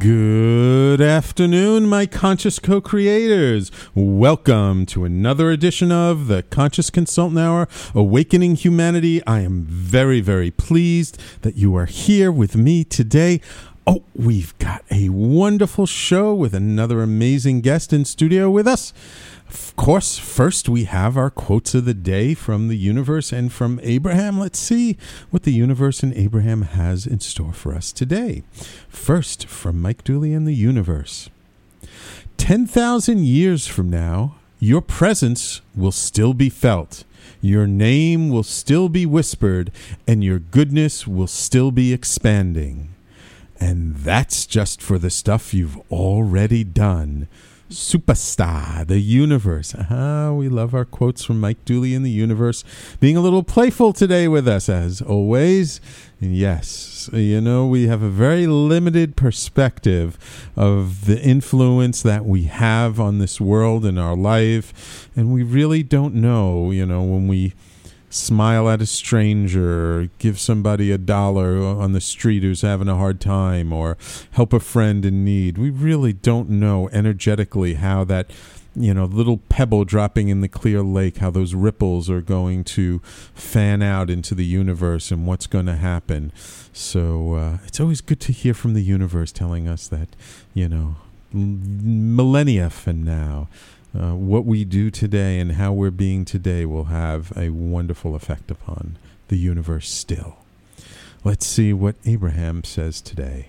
Good afternoon, my conscious co creators. Welcome to another edition of the Conscious Consultant Hour Awakening Humanity. I am very, very pleased that you are here with me today. Oh, we've got a wonderful show with another amazing guest in studio with us. Of course, first we have our quotes of the day from the universe and from Abraham. Let's see what the universe and Abraham has in store for us today. First, from Mike Dooley and the universe 10,000 years from now, your presence will still be felt. Your name will still be whispered, and your goodness will still be expanding. And that's just for the stuff you've already done. Superstar, the universe. Ah, we love our quotes from Mike Dooley in the universe. Being a little playful today with us, as always. Yes, you know, we have a very limited perspective of the influence that we have on this world and our life. And we really don't know, you know, when we smile at a stranger, give somebody a dollar on the street who's having a hard time, or help a friend in need. We really don't know energetically how that, you know, little pebble dropping in the clear lake, how those ripples are going to fan out into the universe and what's going to happen. So uh, it's always good to hear from the universe telling us that, you know, millennia from now uh, what we do today and how we're being today will have a wonderful effect upon the universe still. Let's see what Abraham says today.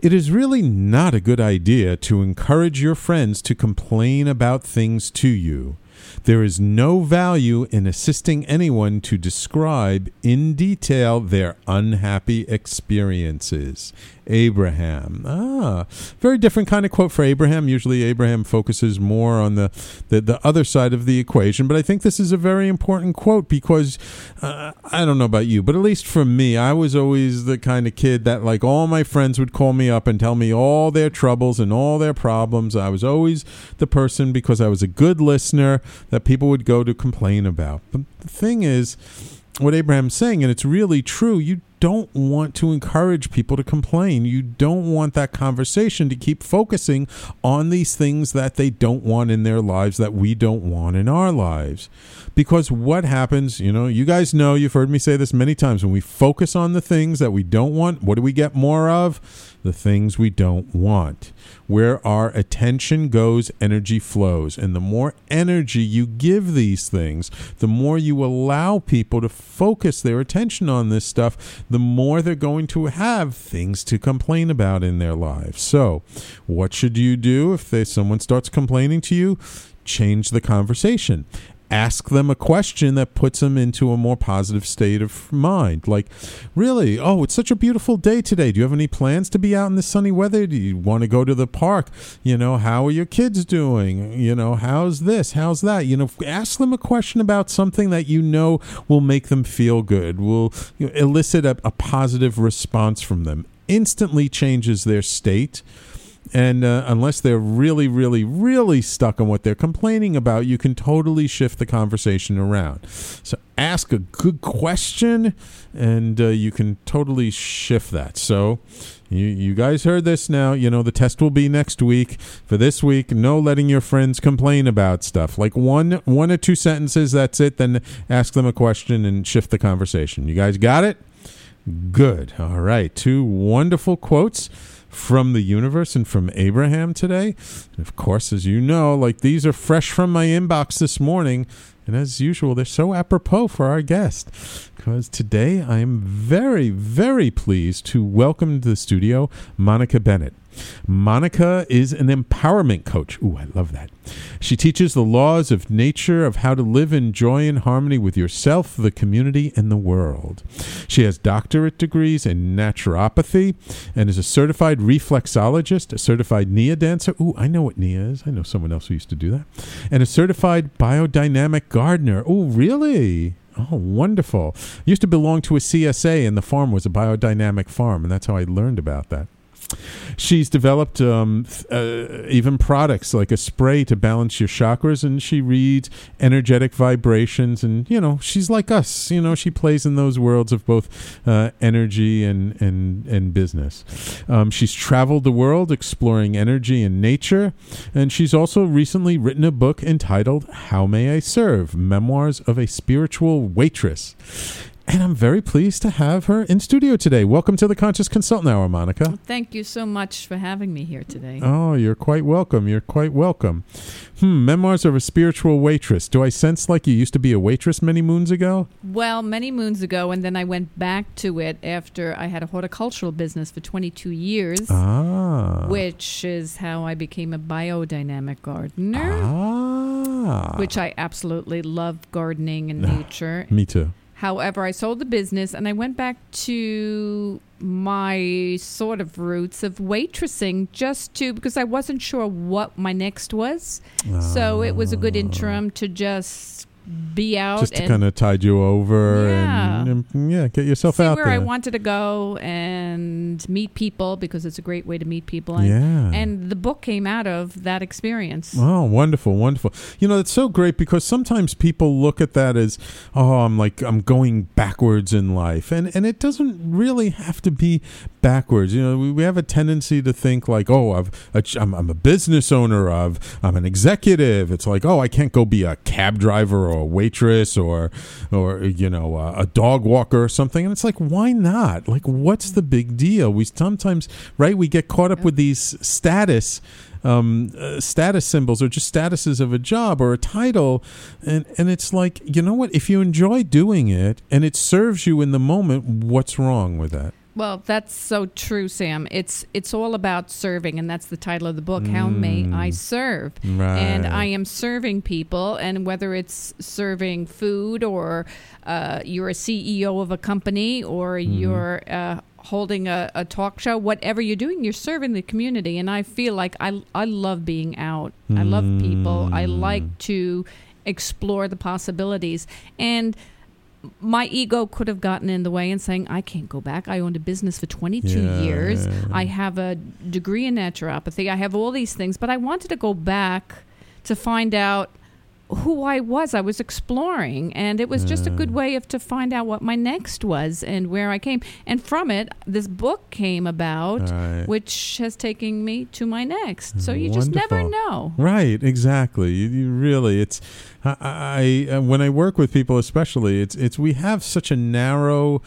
It is really not a good idea to encourage your friends to complain about things to you. There is no value in assisting anyone to describe in detail their unhappy experiences. Abraham. Ah, very different kind of quote for Abraham. Usually, Abraham focuses more on the, the, the other side of the equation, but I think this is a very important quote because uh, I don't know about you, but at least for me, I was always the kind of kid that, like, all my friends would call me up and tell me all their troubles and all their problems. I was always the person because I was a good listener that people would go to complain about. But the thing is, what Abraham's saying, and it's really true, you don't want to encourage people to complain. You don't want that conversation to keep focusing on these things that they don't want in their lives that we don't want in our lives. Because what happens, you know, you guys know, you've heard me say this many times, when we focus on the things that we don't want, what do we get more of? The things we don't want. Where our attention goes, energy flows. And the more energy you give these things, the more you allow people to focus their attention on this stuff, the more they're going to have things to complain about in their lives. So, what should you do if they, someone starts complaining to you? Change the conversation ask them a question that puts them into a more positive state of mind. Like, really, oh, it's such a beautiful day today. Do you have any plans to be out in the sunny weather? Do you want to go to the park? You know, how are your kids doing? You know, how's this? How's that? You know, ask them a question about something that you know will make them feel good, will you know, elicit a, a positive response from them, instantly changes their state and uh, unless they're really, really, really stuck on what they're complaining about, you can totally shift the conversation around. So ask a good question, and uh, you can totally shift that. So you, you guys heard this now. You know, the test will be next week. For this week, no letting your friends complain about stuff. Like one, one or two sentences, that's it. Then ask them a question and shift the conversation. You guys got it? Good. All right. Two wonderful quotes from the universe and from Abraham today. And of course, as you know, like these are fresh from my inbox this morning. And as usual, they're so apropos for our guest because today I am very, very pleased to welcome to the studio Monica Bennett. Monica is an empowerment coach. Ooh, I love that. She teaches the laws of nature of how to live in joy and harmony with yourself, the community, and the world. She has doctorate degrees in naturopathy and is a certified reflexologist, a certified Nia dancer. Ooh, I know what Nia is. I know someone else who used to do that. And a certified biodynamic gardener. Oh, really? Oh, wonderful. I used to belong to a CSA, and the farm was a biodynamic farm, and that's how I learned about that. She's developed um, uh, even products like a spray to balance your chakras, and she reads energetic vibrations. And you know, she's like us. You know, she plays in those worlds of both uh, energy and and and business. Um, she's traveled the world exploring energy and nature, and she's also recently written a book entitled "How May I Serve: Memoirs of a Spiritual Waitress." And I'm very pleased to have her in studio today. Welcome to the Conscious Consultant Hour, Monica. Thank you so much for having me here today. Oh, you're quite welcome. You're quite welcome. Hmm, Memoirs of a Spiritual Waitress. Do I sense like you used to be a waitress many moons ago? Well, many moons ago, and then I went back to it after I had a horticultural business for 22 years, Ah. which is how I became a biodynamic gardener, Ah. which I absolutely love gardening and nature. Me too. However, I sold the business and I went back to my sort of roots of waitressing just to because I wasn't sure what my next was. So it was a good interim to just be out. Just to kind of tide you over Yeah. and, and, yeah, get yourself see out where there. I wanted to go and meet people because it's a great way to meet people. And, yeah. and the book came out of that experience. Oh, wonderful, wonderful. You know, it's so great because sometimes people look at that as, oh, I'm like, I'm going backwards in life. And, and it doesn't really have to be backwards. You know, we, we have a tendency to think like, oh, I've, I'm, I'm a business owner, I've, I'm an executive. It's like, oh, I can't go be a cab driver or a waitress or, or, you know, a, a dog walker or something. And it's like, why not? Like, what's the big deal? We sometimes, right, we get caught up with these status um, uh, status symbols or just statuses of a job or a title, and and it's like you know what? If you enjoy doing it and it serves you in the moment, what's wrong with that? Well, that's so true, Sam. It's it's all about serving, and that's the title of the book. How may I Mm. serve? Right. And I am serving people, and whether it's serving food or uh, you're a CEO of a company or Mm-hmm. you're uh, holding a, a talk show, whatever you're doing, you're serving the community. And I feel like I I love being out. I love people. I Mm. like to explore the possibilities and my ego could have gotten in the way and saying i can't go back. I owned a business for 22 Yeah, years. yeah, yeah. i have a degree in naturopathy. I have all these things but i wanted to go back to find out who i was. I was exploring and it was just a good way of to find out what my next was and where i came. And from it this book came about Right. which has taken me to my next. So you just never know. Right, exactly. You, you really, it's I, I uh, when I work with people, especially, it's it's we have such a narrow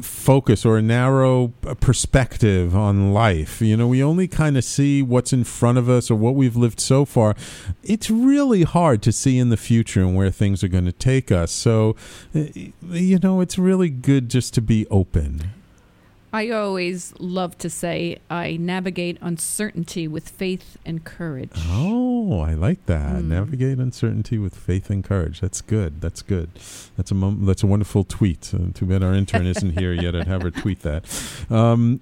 focus or a narrow uh, perspective on life. You know, we only kind of see what's in front of us or what we've lived so far. It's really hard to see in the future and where things are going to take us. So, uh, you know, it's really good just to be open. I always love to say I navigate uncertainty with faith and courage. Oh, I like that. Mm. Navigate uncertainty with faith and courage. That's good. That's good. That's a mom- that's a wonderful tweet. Uh, too bad our intern isn't here yet. I'd have her tweet that. Um,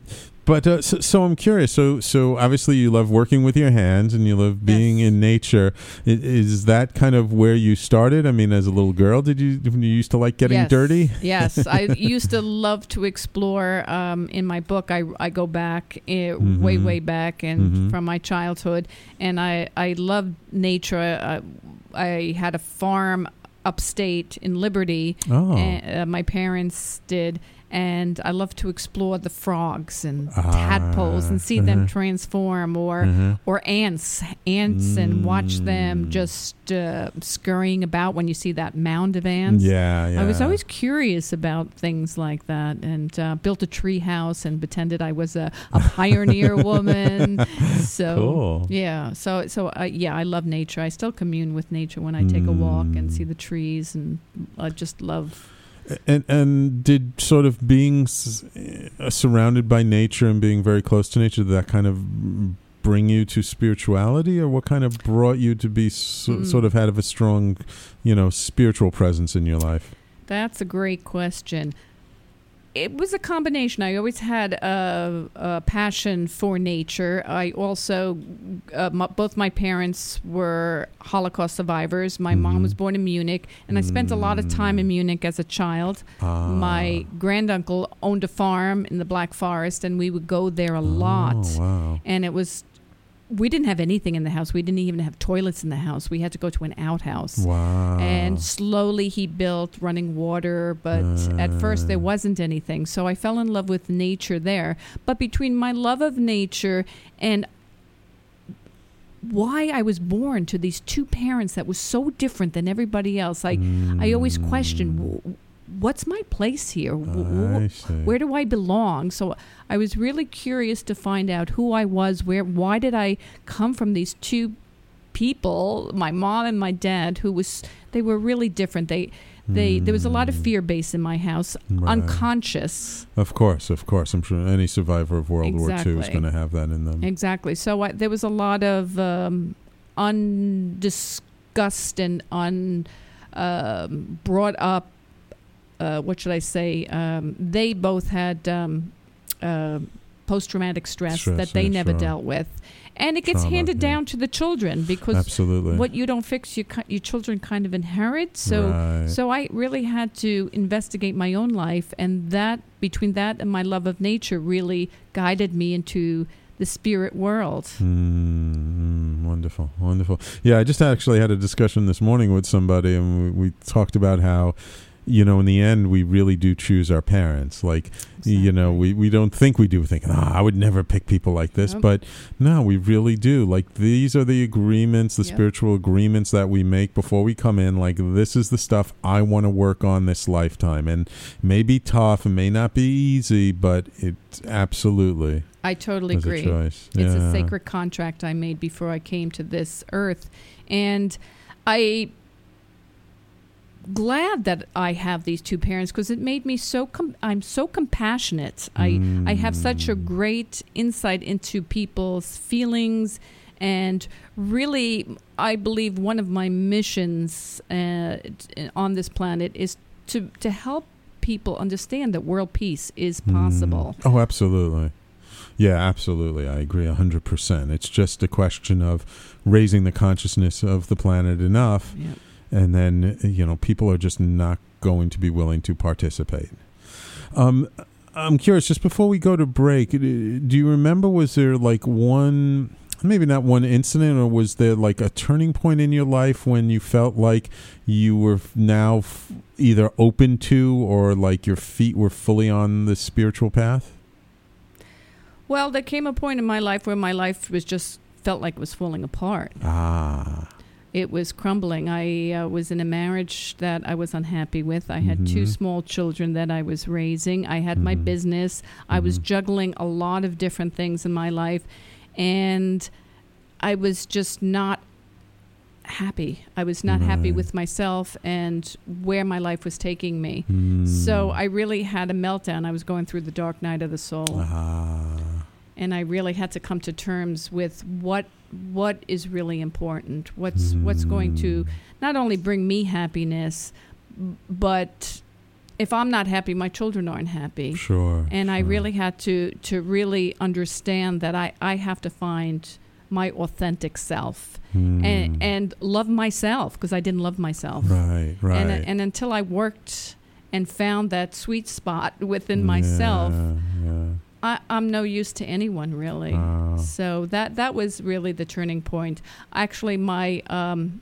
but uh, so, so I'm curious. So so obviously you love working with your hands and you love being Yes. in nature. I- Is that kind of where you started? I mean, as a little girl, did you you used to like getting Yes. dirty? yes, I used to love to explore. Um, in my book, I, I go back uh, way Mhm. way back and Mhm. from my childhood, and I I love nature. Uh, I had a farm upstate in Liberty. Oh, and, uh, my parents did. And I love to explore the frogs and Ah, tadpoles and see them uh-huh. transform, or Mhm. or ants, ants, and watch them Mm. just uh, scurrying about when you see that mound of ants. yeah, yeah. I was always curious about things like that, and uh, built a tree house and pretended I was a, a pioneer woman. So cool. yeah, so so uh, yeah, I love nature. I still commune with nature when I take a walk and Mm. see the trees, and I just love. And and did sort of being s- uh, surrounded by nature and being very close to nature did that kind of bring you to spirituality, or what kind of brought you to be so, Mm. sort of have a strong, you know, spiritual presence in your life? That's a great question. It was a combination. I always had a, a passion for nature. I also, uh, my, both my parents were Holocaust survivors. My mom Mhm. was born in Munich, and I spent a lot of time in Mm. Munich as a child. Ah. My granduncle owned a farm in the Black Forest, and we would go there a lot. Oh, wow. And it was, we didn't have anything in the house. We didn't even have toilets in the house. We had to go to an outhouse. Wow. And slowly he built running water, but at first there Uh. wasn't anything. So I fell in love with nature there. But between my love of nature and why I was born to these two parents that was so different than everybody else, I, I always question Mm. "W- what's my place here? W- w- I see. where do I belong? So I was really curious to find out who I was, where, why did I come from these two people, my mom and my dad, who was they were really different. They they there was a lot of Mm. fear base in my house, Right. unconscious. Of course, of course. I'm sure any survivor of World War II is going to have that in them. Exactly. So I, there was a lot of um, undiscussed and un um, brought up. Uh, what should I say? Um, they both had um, uh, post traumatic stress, Stress, that they never sure. dealt with, and it gets Trauma, handed yeah. down to the children because Absolutely. what you don't fix, your your children kind of inherit. So. Right. So I really had to investigate my own life, and that between that and my love of nature really guided me into the spirit world. Mm, wonderful, wonderful. Yeah, I just actually had a discussion this morning with somebody, and we, we talked about how, you know, in the end, we really do choose our parents. Like, you know, we, we don't think we do. We think, ah, I would never pick people like this, Nope. but no, we really do. Like, these are the agreements, the Yep. spiritual agreements that we make before we come in. Like, this is the stuff I want to work on this lifetime, and it may be tough, and may not be easy, but it's absolutely I totally a agree. choice. It's Yeah. a sacred contract I made before I came to this earth, and I glad that I have these two parents because it made me so com- I'm so compassionate. I I have such a Mm. great insight into people's feelings and really I believe one of my missions uh, on this planet is to to help people understand that world peace is possible. Mm. Oh, absolutely. Yeah, absolutely. I agree 100%. It's just a question of raising the consciousness of the planet enough, Yeah. And then, you know, people are just not going to be willing to participate. Um, I'm curious, just before we go to break, do you remember, was there like one, maybe not one incident, or was there like a turning point in your life when you felt like you were now f- either open to or like your feet were fully on the spiritual path? Well, there came a point in my life where my life was just felt like it was falling apart. Ah. It was crumbling. I uh, was in a marriage that I was unhappy with. I had two Mhm. small children that I was raising. I had my Mhm. business. I was Mhm. juggling a lot of different things in my life, and I was just not happy. I was not happy with myself and where my life was taking me. Hmm. So I really had a meltdown. I was going through the dark night of the soul. Ah. and I really had to come to terms with what what is really important. What's what's going to Hmm. not only bring me happiness, but if I'm not happy, my children aren't happy. Sure. And I really had to to really understand that I I have to find my authentic self Hmm. and and love myself because I didn't love myself. right, right. And and until I worked and found that sweet spot within myself, Yeah, yeah. I, I'm no use to anyone really. Ah. So that that was really the turning point. Actually, my um,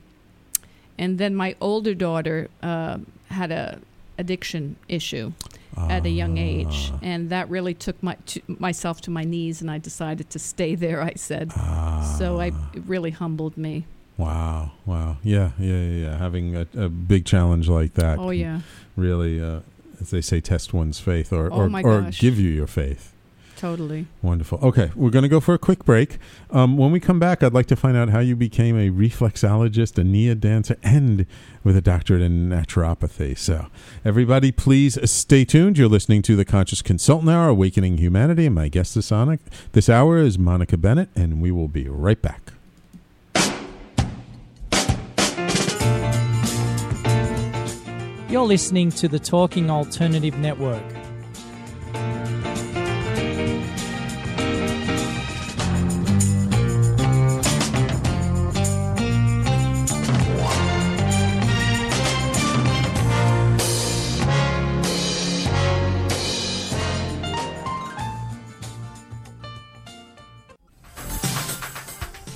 and then my older daughter uh, had a addiction issue at a young age, Ah. and that really took my to, myself to my knees, and I decided to stay there. I said. So I Ah. it really humbled me. Wow, wow. Yeah, yeah, yeah. yeah. Having a, a big challenge like that Oh yeah, really, uh, as they say, test one's faith or, Oh, or, or give you your faith. Totally. Wonderful. Okay, we're going to go for a quick break. Um, when we come back, I'd like to find out how you became a reflexologist, a Nia dancer, and with a doctorate in naturopathy. So, everybody, please stay tuned. You're listening to the Conscious Consultant Hour, Awakening Humanity, and my guest this, Sonic, this hour is Monica Bennett, and we will be right back. You're listening to the Talking Alternative Network.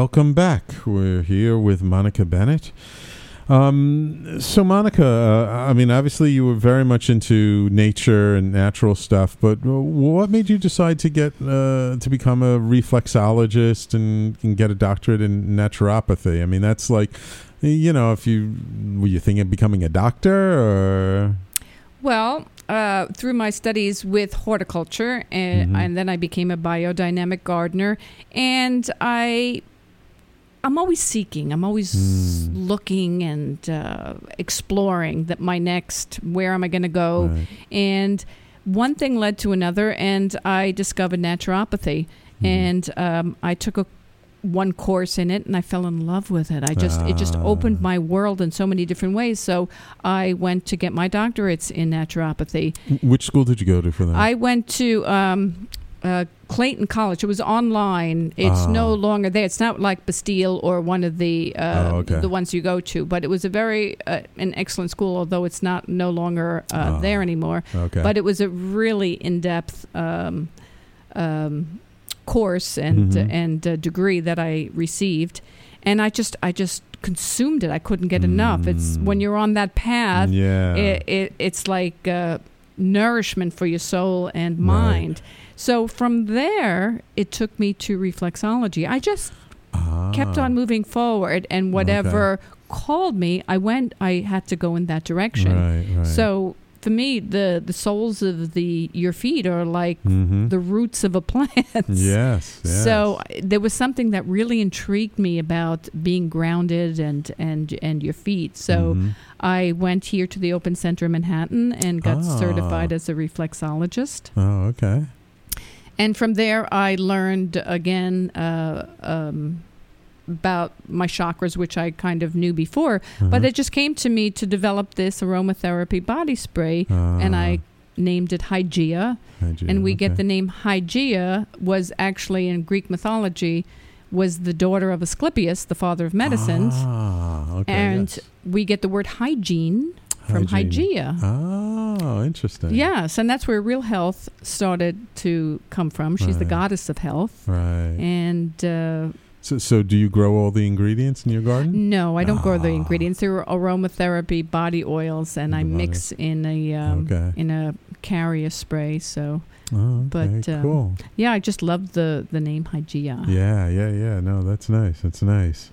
Welcome back. We're here with Monica Bennett. Um, so, Monica, uh, I mean, obviously, you were very much into nature and natural stuff, but what made you decide to get uh, to become a reflexologist and, and get a doctorate in naturopathy? I mean, that's like, you know, if you were you thinking of becoming a doctor or Well, uh, through my studies with horticulture, and, Mhm. and then I became a biodynamic gardener, and I. I'm always seeking. I'm always Hmm. looking and uh, exploring that my next. Where am I going to go? Right. And one thing led to another, and I discovered naturopathy. Mhm. And um, I took a one course in it, and I fell in love with it. I just it just Ah. opened my world in so many different ways. So I went to get my doctorates in naturopathy. which school did you go to for that? I went to um, uh, Clayton College. It was online. It's Ah. no longer there. It's not like Bastyr or one of the uh, Oh, okay. the ones you go to. But it was a very uh, an excellent school, although it's not no longer uh, Ah. there anymore. okay, But it was a really in depth. Um, um, course and Mhm. and uh, degree that I received, and I just I just consumed it. I couldn't get enough. It's Mm. when you're on that path, yeah, it, it it's like uh, nourishment for your soul and Right. mind. So from there, it took me to reflexology. I just kept Ah. on moving forward, and whatever called me, I went. I had to go in that direction. Right, right. So for me, the the soles of the your feet are like Mhm. the roots of a plant. yes, yes. So there was something that really intrigued me about being grounded and and and your feet. So Mhm. I went here to the Open Center in Manhattan and got Ah. certified as a reflexologist. oh, okay. And from there, I learned again uh, um, about my chakras, which I kind of knew before. But Uh-huh. it just came to me to develop this aromatherapy body spray, and Ah, I named it Hygiea. Hygiea, and we get the name Hygiea was actually in Greek mythology was the daughter of Asclepius, the father of medicines, Ah, okay. and yes. we get the word hygiene from Hygiene. Hygiea. Oh, interesting. Yes, and that's where real health started to come from. She's the goddess of health. Right. And uh, So, so do you grow all the ingredients in your garden? no, I don't grow the Ah. ingredients. They're aromatherapy body oils, and I mix in a um, Okay. in a carrier spray. So Oh, okay. but, um, cool. yeah, I just love the the name Hygiea. Yeah, yeah, yeah. No, that's nice. That's nice.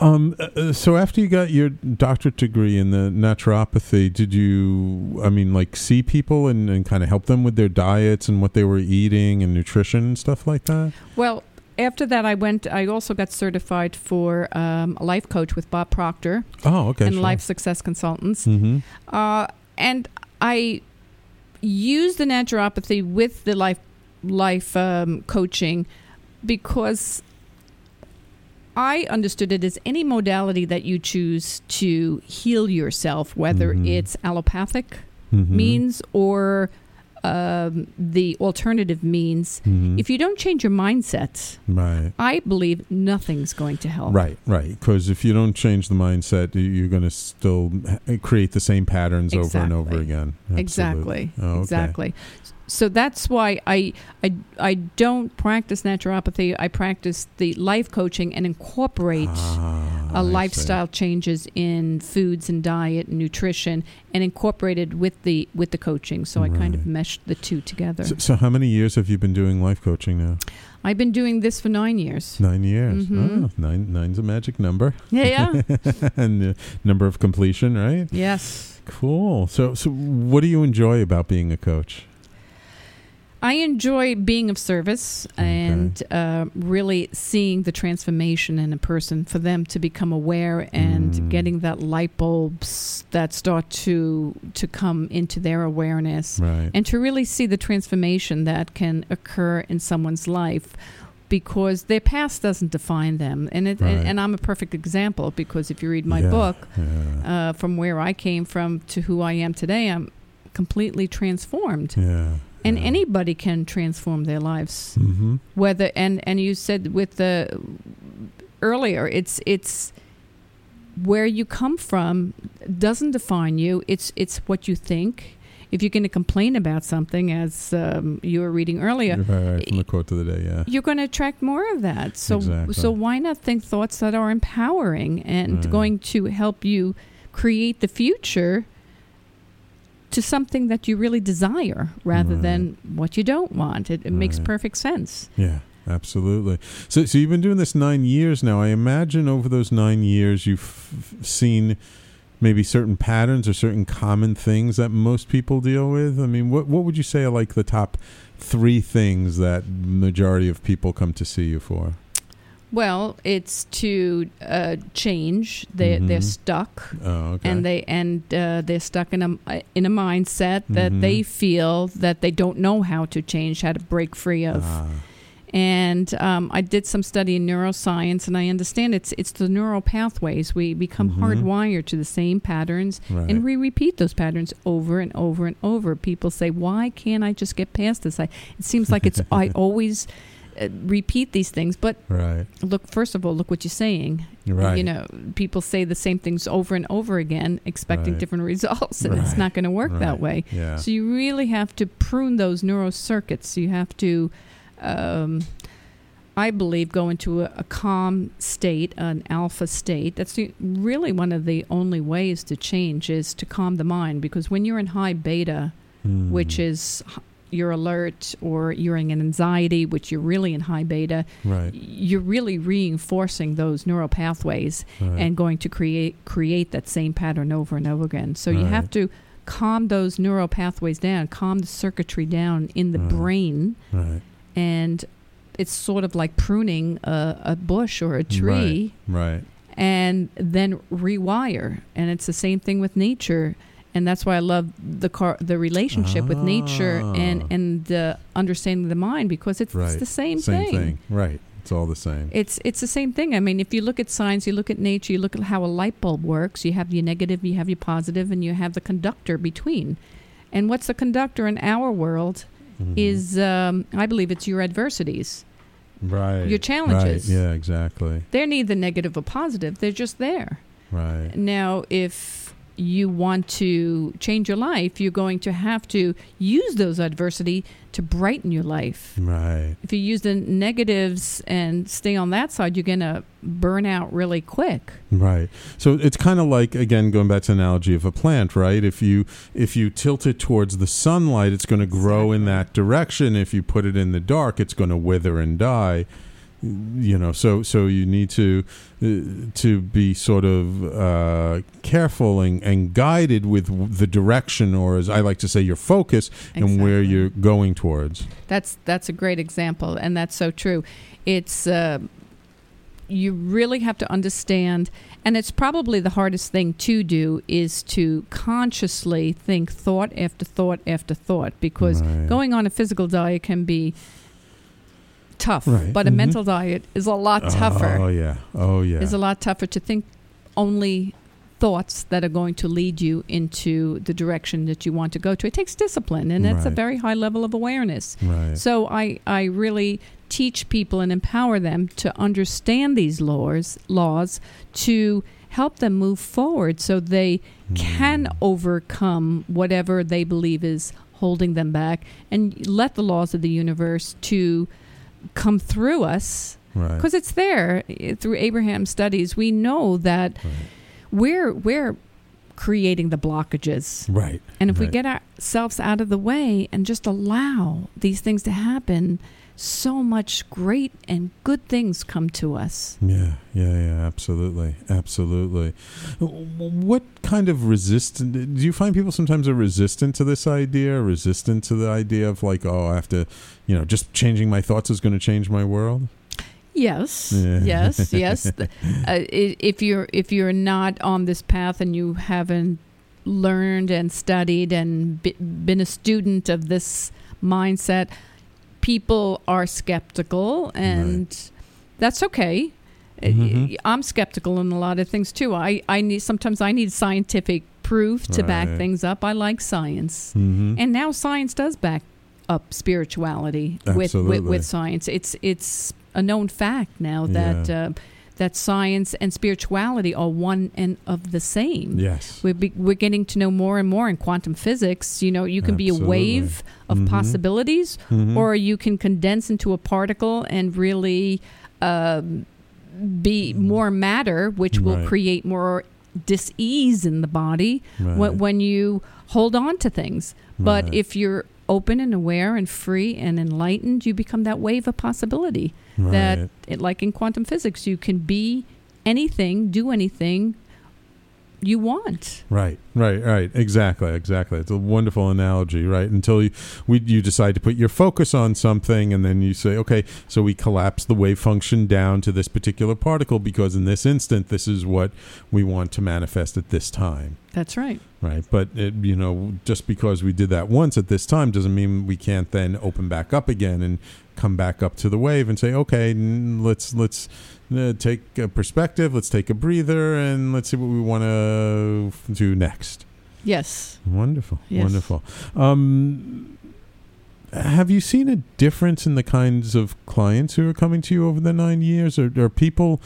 Um, uh, uh, so after you got your doctorate degree in the naturopathy, did you, I mean, like see people and, and kind of help them with their diets and what they were eating and nutrition and stuff like that? Well, after that, I went. I also got certified for um, a life coach with Bob Proctor Oh, okay. and sure. Life Success Consultants. Mm-hmm. Uh, and I used the naturopathy with the life life um, coaching because I understood it as any modality that you choose to heal yourself, whether Mhm. it's allopathic Mm-hmm. means or um, the alternative means. Mhm. If you don't change your mindset, right. I believe nothing's going to help. Right, right. Because if you don't change the mindset, you- you're going to still create the same patterns over and over Exactly. again. Exactly. Oh, okay. Exactly. So that's why I, I I don't practice naturopathy. I practice the life coaching and incorporate Ah, a see. lifestyle changes in foods and diet and nutrition and incorporated with the with the coaching. So I kind of meshed the two together. So, so how many years have you been doing life coaching now? I've been doing this for nine years. Nine years. Mhm. Oh, nine, nine's a magic number. Yeah, yeah. and the number of completion, right? yes. Cool. So, so what do you enjoy about being a coach? I enjoy being of service and uh, really seeing the transformation in a person for them to become aware and Mm. getting that light bulbs that start to to come into their awareness Right. and to really see the transformation that can occur in someone's life because their past doesn't define them and it, Right. and, and I'm a perfect example because if you read my Yeah, book Yeah. uh, from where I came from to who I am today I'm completely transformed yeah. And anybody can transform their lives Mm-hmm. whether and and you said with the earlier it's it's where you come from doesn't define you it's it's what you think if you're going to complain about something as um, you were reading earlier right, from the quote of the day, yeah. you're going to attract more of that so Exactly. so why not think thoughts that are empowering and Right. going to help you create the future to something that you really desire rather Right. than what you don't want it, it makes perfect sense Yeah, absolutely. So, so you've been doing this nine years now. I imagine over those nine years, you've f- seen maybe certain patterns or certain common things that most people deal with. I mean, what what would you say are like the top three things that majority of people come to see you for? Well, it's to uh, change. They they're Mhm. stuck, Oh, okay. and they and uh, they're stuck in a in a mindset that Mhm. they feel that they don't know how to change, how to break free of. Ah, And um, I did some study in neuroscience, and I understand it's it's the neural pathways. We become Mhm. hardwired to the same patterns, right. and we repeat those patterns over and over and over. People say, "Why can't I just get past this?" I, it seems like it's I always uh, repeat these things, but right. look first of all look what you're saying Right. you know people say the same things over and over again expecting Right. different results and it's not going to work that way Yeah. so you really have to prune those neural circuits you have to um, I believe go into a, a calm state, an alpha state. That's the, really one of the only ways to change is to calm the mind because when you're in high beta, Hmm. which is you're alert or you're in an anxiety, which you're really in high beta, right. you're really reinforcing those neural pathways right. and going to create create that same pattern over and over again. So you have to calm those neural pathways down, calm the circuitry down in the Right. brain, right. and it's sort of like pruning a, a bush or a tree, Right. and then rewire. And it's the same thing with nature. And that's why I love the car, the relationship with nature and Ah. and uh, understanding of the mind because it's, it's the same, Same thing. Right. It's all the same. It's it's the same thing. I mean, if you look at science, you look at nature, you look at how a light bulb works. You have your negative, you have your positive, and you have the conductor between. And what's the conductor in our world Mhm. is, um, I believe, it's your adversities. right. your challenges. Right. Yeah. Exactly. They're neither negative or positive. They're just there. Right. Now, if you want to change your life, you're going to have to use those adversity to brighten your life. Right. If you use the negatives and stay on that side, you're going to burn out really quick. Right. So it's kind of like again going back to the analogy of a plant, right? If you if you tilt it towards the sunlight, it's going to grow in that direction. If you put it in the dark, it's going to wither and die. You know, so so you need to uh, to be sort of uh, careful and, and guided with the direction, or as I like to say, your focus and where you're going towards. That's that's a great example, and that's so true. It's uh, you really have to understand, and it's probably the hardest thing to do is to consciously think thought after thought after thought, because Right. going on a physical diet can be tough, Right. but a Mhm. mental diet is a lot tougher. Oh yeah. Oh yeah. Is a lot tougher to think only thoughts that are going to lead you into the direction that you want to go to. It takes discipline, and that's a very high level of awareness. right. So I, I really teach people and empower them to understand these laws laws to help them move forward so they can Mm. overcome whatever they believe is holding them back and let the laws of the universe to come through us right. because it's there eh, through Abraham studies we know that right. we're we're creating the blockages Right. and if we get ourselves out of the way and just allow these things to happen, so much great and good things come to us. Yeah, yeah, yeah, absolutely, absolutely. What kind of resistant do you find people sometimes are resistant to this idea, resistant to the idea of like, oh, I have to, you know, just changing my thoughts is going to change my world? Yes, Yeah. yes, yes. Uh, if you're if you're not on this path and you haven't learned and studied and be, been a student of this mindset, people are skeptical, and that's okay. Mhm. I'm skeptical in a lot of things too. I, I need sometimes I need scientific proof to back things up. I like science. Mm-hmm. And now science does back up spirituality with, with with science. It's it's a known fact now that Yeah. uh, that science and spirituality are one and of the same. yes. We're, be, we're getting to know more and more in quantum physics. You know, you can be a wave of Mhm. possibilities, Mhm. or you can condense into a particle and really um, be more matter, which will Right. create more dis-ease in the body right. when, when you hold on to things. But Right. if you're open and aware and free and enlightened, you become that wave of possibility. right. That, it, like in quantum physics, you can be anything, do anything you want. Right, right, right. Exactly, exactly. It's a wonderful analogy, right? Until you, we, you decide to put your focus on something, and then you say, okay, so we collapse the wave function down to this particular particle because in this instant, this is what we want to manifest at this time, That's right. right? But it, you know, just because we did that once at this time doesn't mean we can't then open back up again and come back up to the wave and say, okay, n- let's let's uh, take a perspective, let's take a breather, and let's see what we want to do next. Yes. Wonderful, Yes. wonderful. Um, have you seen a difference in the kinds of clients who are coming to you over the nine years? Or are people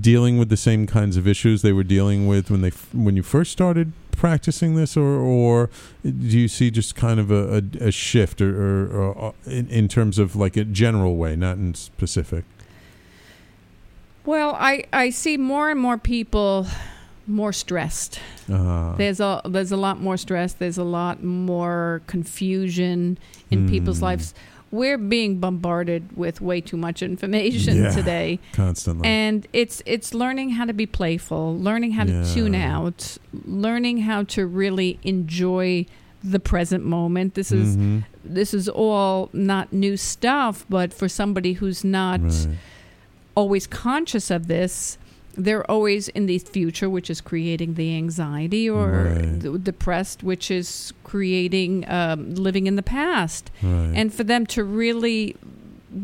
dealing with the same kinds of issues they were dealing with when they f- when you first started practicing this, or or do you see just kind of a, a, a shift, or, or, or in, in terms of like a general way, not in specific? Well, I, I see more and more people more stressed. Uh, There's a there's a lot more stress. There's a lot more confusion in people's Hmm. lives. We're being bombarded with way too much information Yeah. today. constantly. And it's it's learning how to be playful, learning how to tune out, learning how to really enjoy the present moment. This is Mhm. this is all not new stuff, but for somebody who's not Right. Always conscious of this, they're always in the future, which is creating the anxiety, or Right. the depressed, which is creating um, living in the past. Right. And for them to really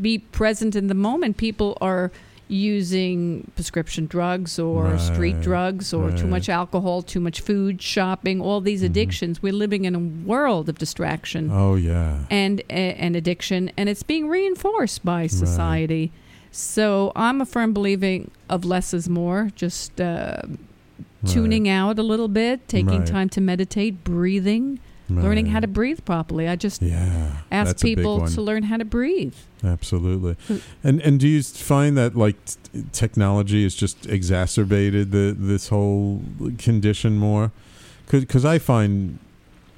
be present in the moment, people are using prescription drugs or street drugs or too much alcohol, too much food, shopping, all these Mhm. addictions. We're living in a world of distraction oh yeah. and and addiction, and it's being reinforced by society. So I'm a firm believer of less is more. Just uh, tuning out a little bit, taking Right. time to meditate, breathing, learning how to breathe properly. I just Yeah, ask that's a big people to learn how to breathe. Absolutely. Mm. And and do you find that like t- technology has just exacerbated the this whole condition more? Because I find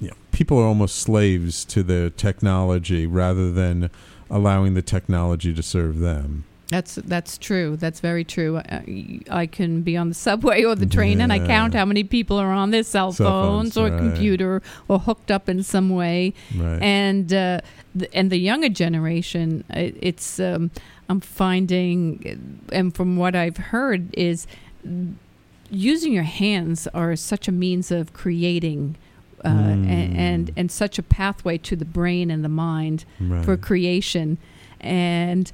you know, people are almost slaves to their technology rather than allowing the technology to serve them. That's that's true. That's very true. I, I can be on the subway or the train, and I count how many people are on their cell, Cell phones, phones, or right. computer or hooked up in some way. Right. and uh, the, and the younger generation, it, it's um, I'm finding, and from what I've heard, is using your hands are such a means of creating. Uh, Mm. and, and and such a pathway to the brain and the mind right. for creation, and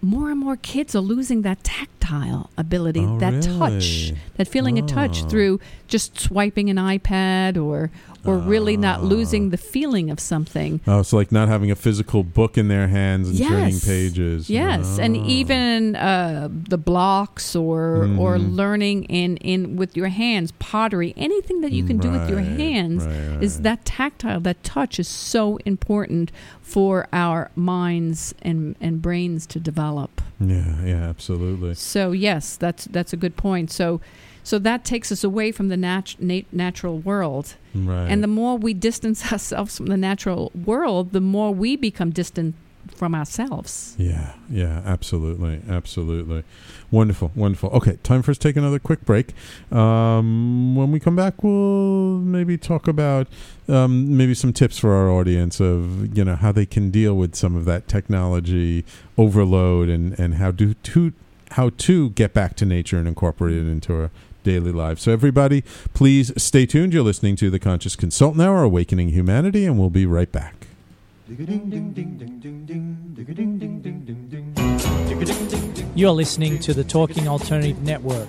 more and more kids are losing that tactile ability, Oh, that touch, that feeling of touch Oh. through just swiping an iPad or or really not losing the feeling of something. Oh, it's like not having a physical book in their hands and turning pages. Yes, and Oh. even uh, the blocks or or Mhm. learning in in with your hands, pottery, anything that you can do with your hands right, is that tactile, that touch is so important for our minds and and brains to develop. Yeah, yeah, absolutely. So yes, that's that's a good point. So so that takes us away from the nat- nat- natural world. Right. And the more we distance ourselves from the natural world, the more we become distant from ourselves. Yeah, yeah, absolutely, absolutely. Wonderful, wonderful. Okay, time for us to take another quick break. Um, when we come back, we'll maybe talk about um, maybe some tips for our audience of you know how they can deal with some of that technology overload and and how do to how to get back to nature and incorporate it into our daily lives. So everybody, please stay tuned. You're listening to the Conscious Consultant Hour, Awakening Humanity, and we'll be right back. You're listening to the Talking Alternative Network.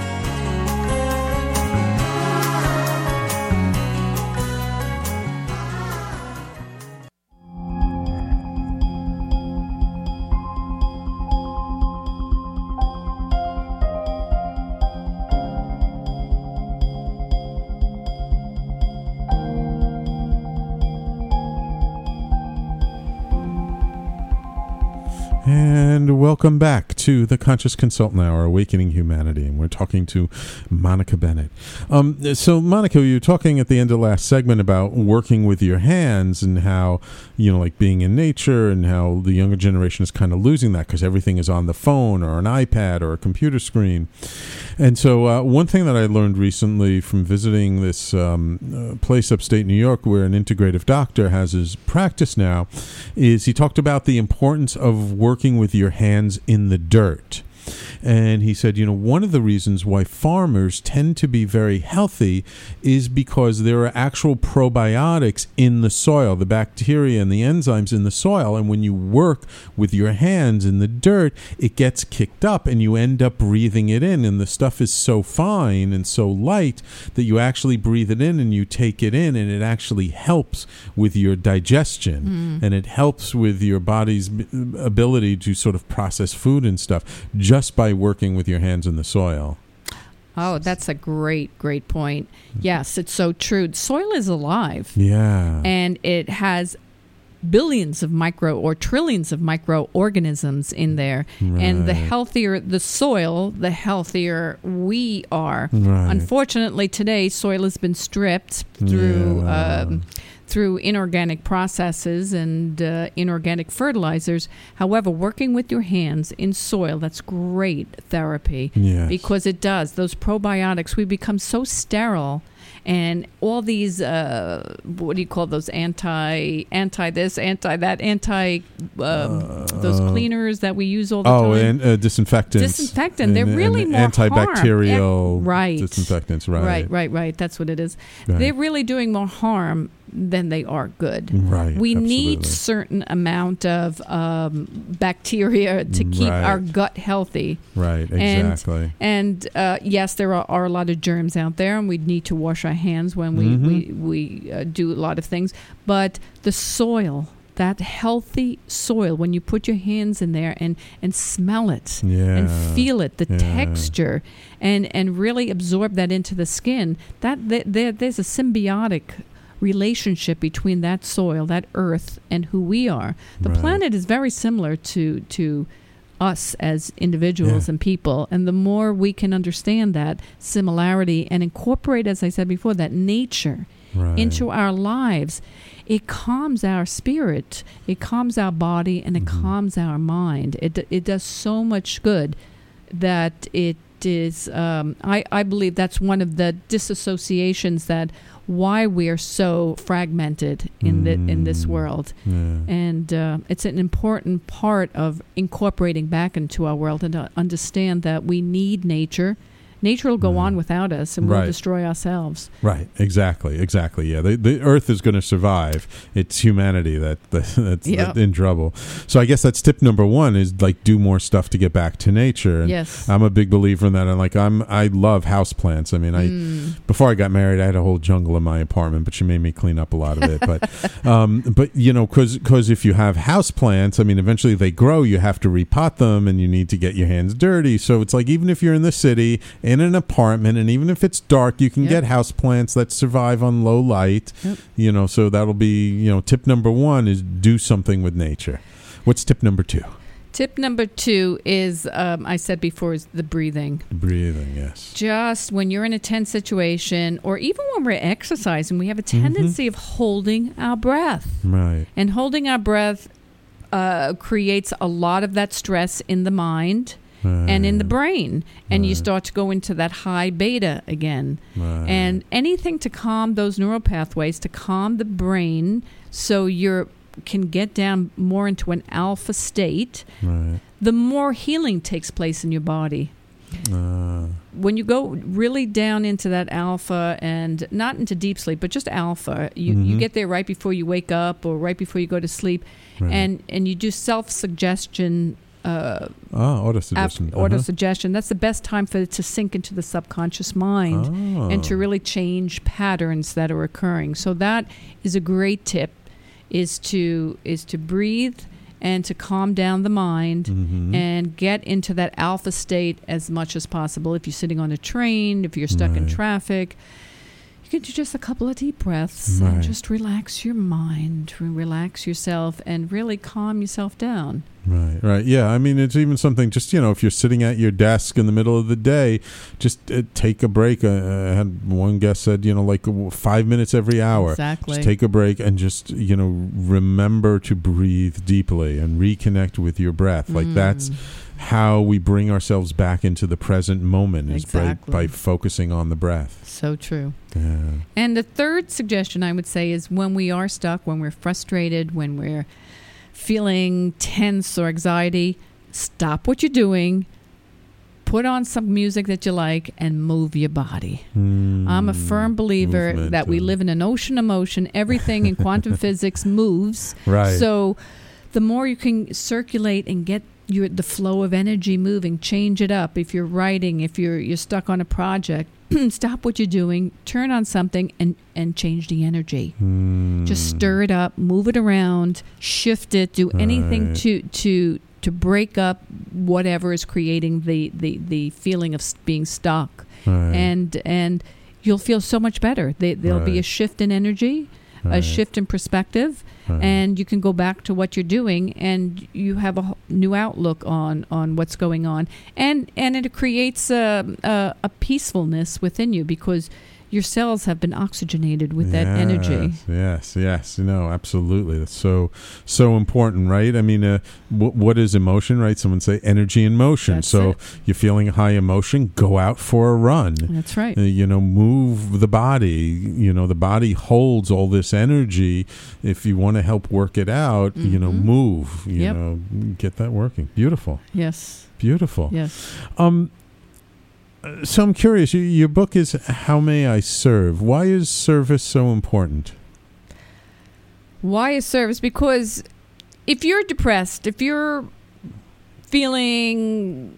And welcome back to the Conscious Consultant Hour, Awakening Humanity. And we're talking to Monica Bennett. Um, so, Monica, you were talking at the end of last segment about working with your hands and how, you know, like being in nature and how the younger generation is kind of losing that because everything is on the phone or an iPad or a computer screen. And so, uh, one thing that I learned recently from visiting this um, uh, place upstate New York where an integrative doctor has his practice now is he talked about the importance of working with your hands in the dirt. And he said, you know, one of the reasons why farmers tend to be very healthy is because there are actual probiotics in the soil, the bacteria and the enzymes in the soil. And when you work with your hands in the dirt, it gets kicked up and you end up breathing it in. And the stuff is so fine and so light that you actually breathe it in and you take it in, and it actually helps with your digestion mm. and it helps with your body's ability to sort of process food and stuff just by working with your hands in the soil. Oh, that's a great, great point. Mm. Yes, it's so true. Soil is alive Yeah. and it has billions of micro or trillions of microorganisms in there. And the healthier the soil, the healthier we are. Right. Unfortunately, today soil has been stripped through Yeah. um, through inorganic processes and uh, inorganic fertilizers. However, working with your hands in soil, that's great therapy Yes. because it does. Those probiotics, we become so sterile. And all these, uh, what do you call those? Anti, anti this, anti that, anti um, those cleaners that we use all the Oh, time. Oh, and uh, disinfectants. Disinfectant. They're really and more antibacterial harm. Right. disinfectants. Right. Right, right, right. That's what it is. Right. They're really doing more harm than they are good. Right, We need certain amount of um, bacteria to keep Right. our gut healthy. Right. Exactly. And uh, yes, there are, are a lot of germs out there, and we need to wash our hands when we Mhm. we, we uh, do a lot of things. But the soil, that healthy soil, when you put your hands in there and and smell it yeah. and feel it, the Yeah. texture, and and really absorb that into the skin. That th- there, there's a symbiotic relationship between that soil, that earth, and who we are. The Right. planet is very similar to to us as individuals Yeah. and people, and the more we can understand that similarity and incorporate, as I said before, that nature right. into our lives, it calms our spirit, it calms our body, and it Mhm. calms our mind. It it does so much good that it is. Um, I I believe that's one of the disassociations that why we are so fragmented in the in this Mm. world, Yeah. and uh, it's an important part of incorporating back into our world and to understand that we need nature nature will go Right. on without us, and we'll Right. destroy ourselves. Right. Exactly. Exactly. Yeah. The, the Earth is going to survive. It's humanity that, that that's Yep. in trouble. So I guess that's tip number one is like do more stuff to get back to nature. And Yes. I'm a big believer in that. And like I'm, I love houseplants. I mean, I Mm. before I got married, I had a whole jungle in my apartment, but she made me clean up a lot of it. But, um, but you know, because if you have houseplants, I mean, eventually they grow. You have to repot them, and you need to get your hands dirty. So it's like even if you're in the city in an apartment, and even if it's dark, you can Yep. get houseplants that survive on low light. Yep. You know, so that'll be you know tip number one is do something with nature. What's tip number two? Tip number two is um, I said before is the breathing. Breathing. Yes. Just when you're in a tense situation, or even when we're exercising, we have a Mm-hmm. tendency of holding our breath. Right. And holding our breath uh, creates a lot of that stress in the mind and in the brain. And you start to go into that high beta again. Right. And anything to calm those neural pathways, to calm the brain so you can get down more into an alpha state, right. the more healing takes place in your body Uh, when you go really down into that alpha and not into deep sleep, but just alpha, you, you Mhm. get there right before you wake up or right before you go to sleep, right. and and you do self suggestion. Uh, oh, auto af- suggestion. auto Uh-huh. suggestion. That's the best time for it to sink into the subconscious mind and to Oh. really change patterns that are occurring. So that is a great tip, is to is to breathe and to calm down the mind Mhm. and get into that alpha state as much as possible. If you're sitting on a train, if you're stuck in traffic, you can do just a couple of deep breaths Right. and just relax your mind, relax yourself, and really calm yourself down. Right, right. Yeah, I mean, it's even something just, you know, if you're sitting at your desk in the middle of the day, just uh, take a break. Uh, I had one guest said, you know, like five minutes every hour. Exactly. Just take a break and just, you know, remember to breathe deeply and reconnect with your breath. Like that's Mm. How we bring ourselves back into the present moment is by, Exactly. by focusing on the breath. so true. Yeah. And the third suggestion I would say is when we are stuck, when we're frustrated, when we're feeling tense or anxiety, stop what you're doing, put on some music that you like, and move your body. I'm a firm believer. Movement, that we uh, live in an ocean of motion. Everything in quantum physics moves. Right. So the more you can circulate and get your the flow of energy moving, change it up. If you're writing, if you're you're stuck on a project, stop what you're doing, turn on something and and change the energy. Hmm. Just stir it up, move it around, shift it, do anything Right. to to to break up whatever is creating the the the feeling of being stuck Right. and and you'll feel so much better. They, there'll be a shift in energy, a shift in perspective, And you can go back to what you're doing, and you have a new outlook on on what's going on, and and it creates a a, a peacefulness within you because your cells have been oxygenated with that energy. Yes, yes, yes. No, absolutely. That's so so important, right? I mean, uh, w- what is emotion, right? Someone say energy in motion. That's so it. you're feeling high emotion, go out for a run. That's right. Uh, you know, move the body. You know, the body holds all this energy. If you want to help work it out, you know, Mhm. move. You Yep. know, get that working. Beautiful, Yes. beautiful. Yes. Um, so I'm curious. Your, book is "How May I Serve." Why is service so important? Why is service? Because if you're depressed, if you're feeling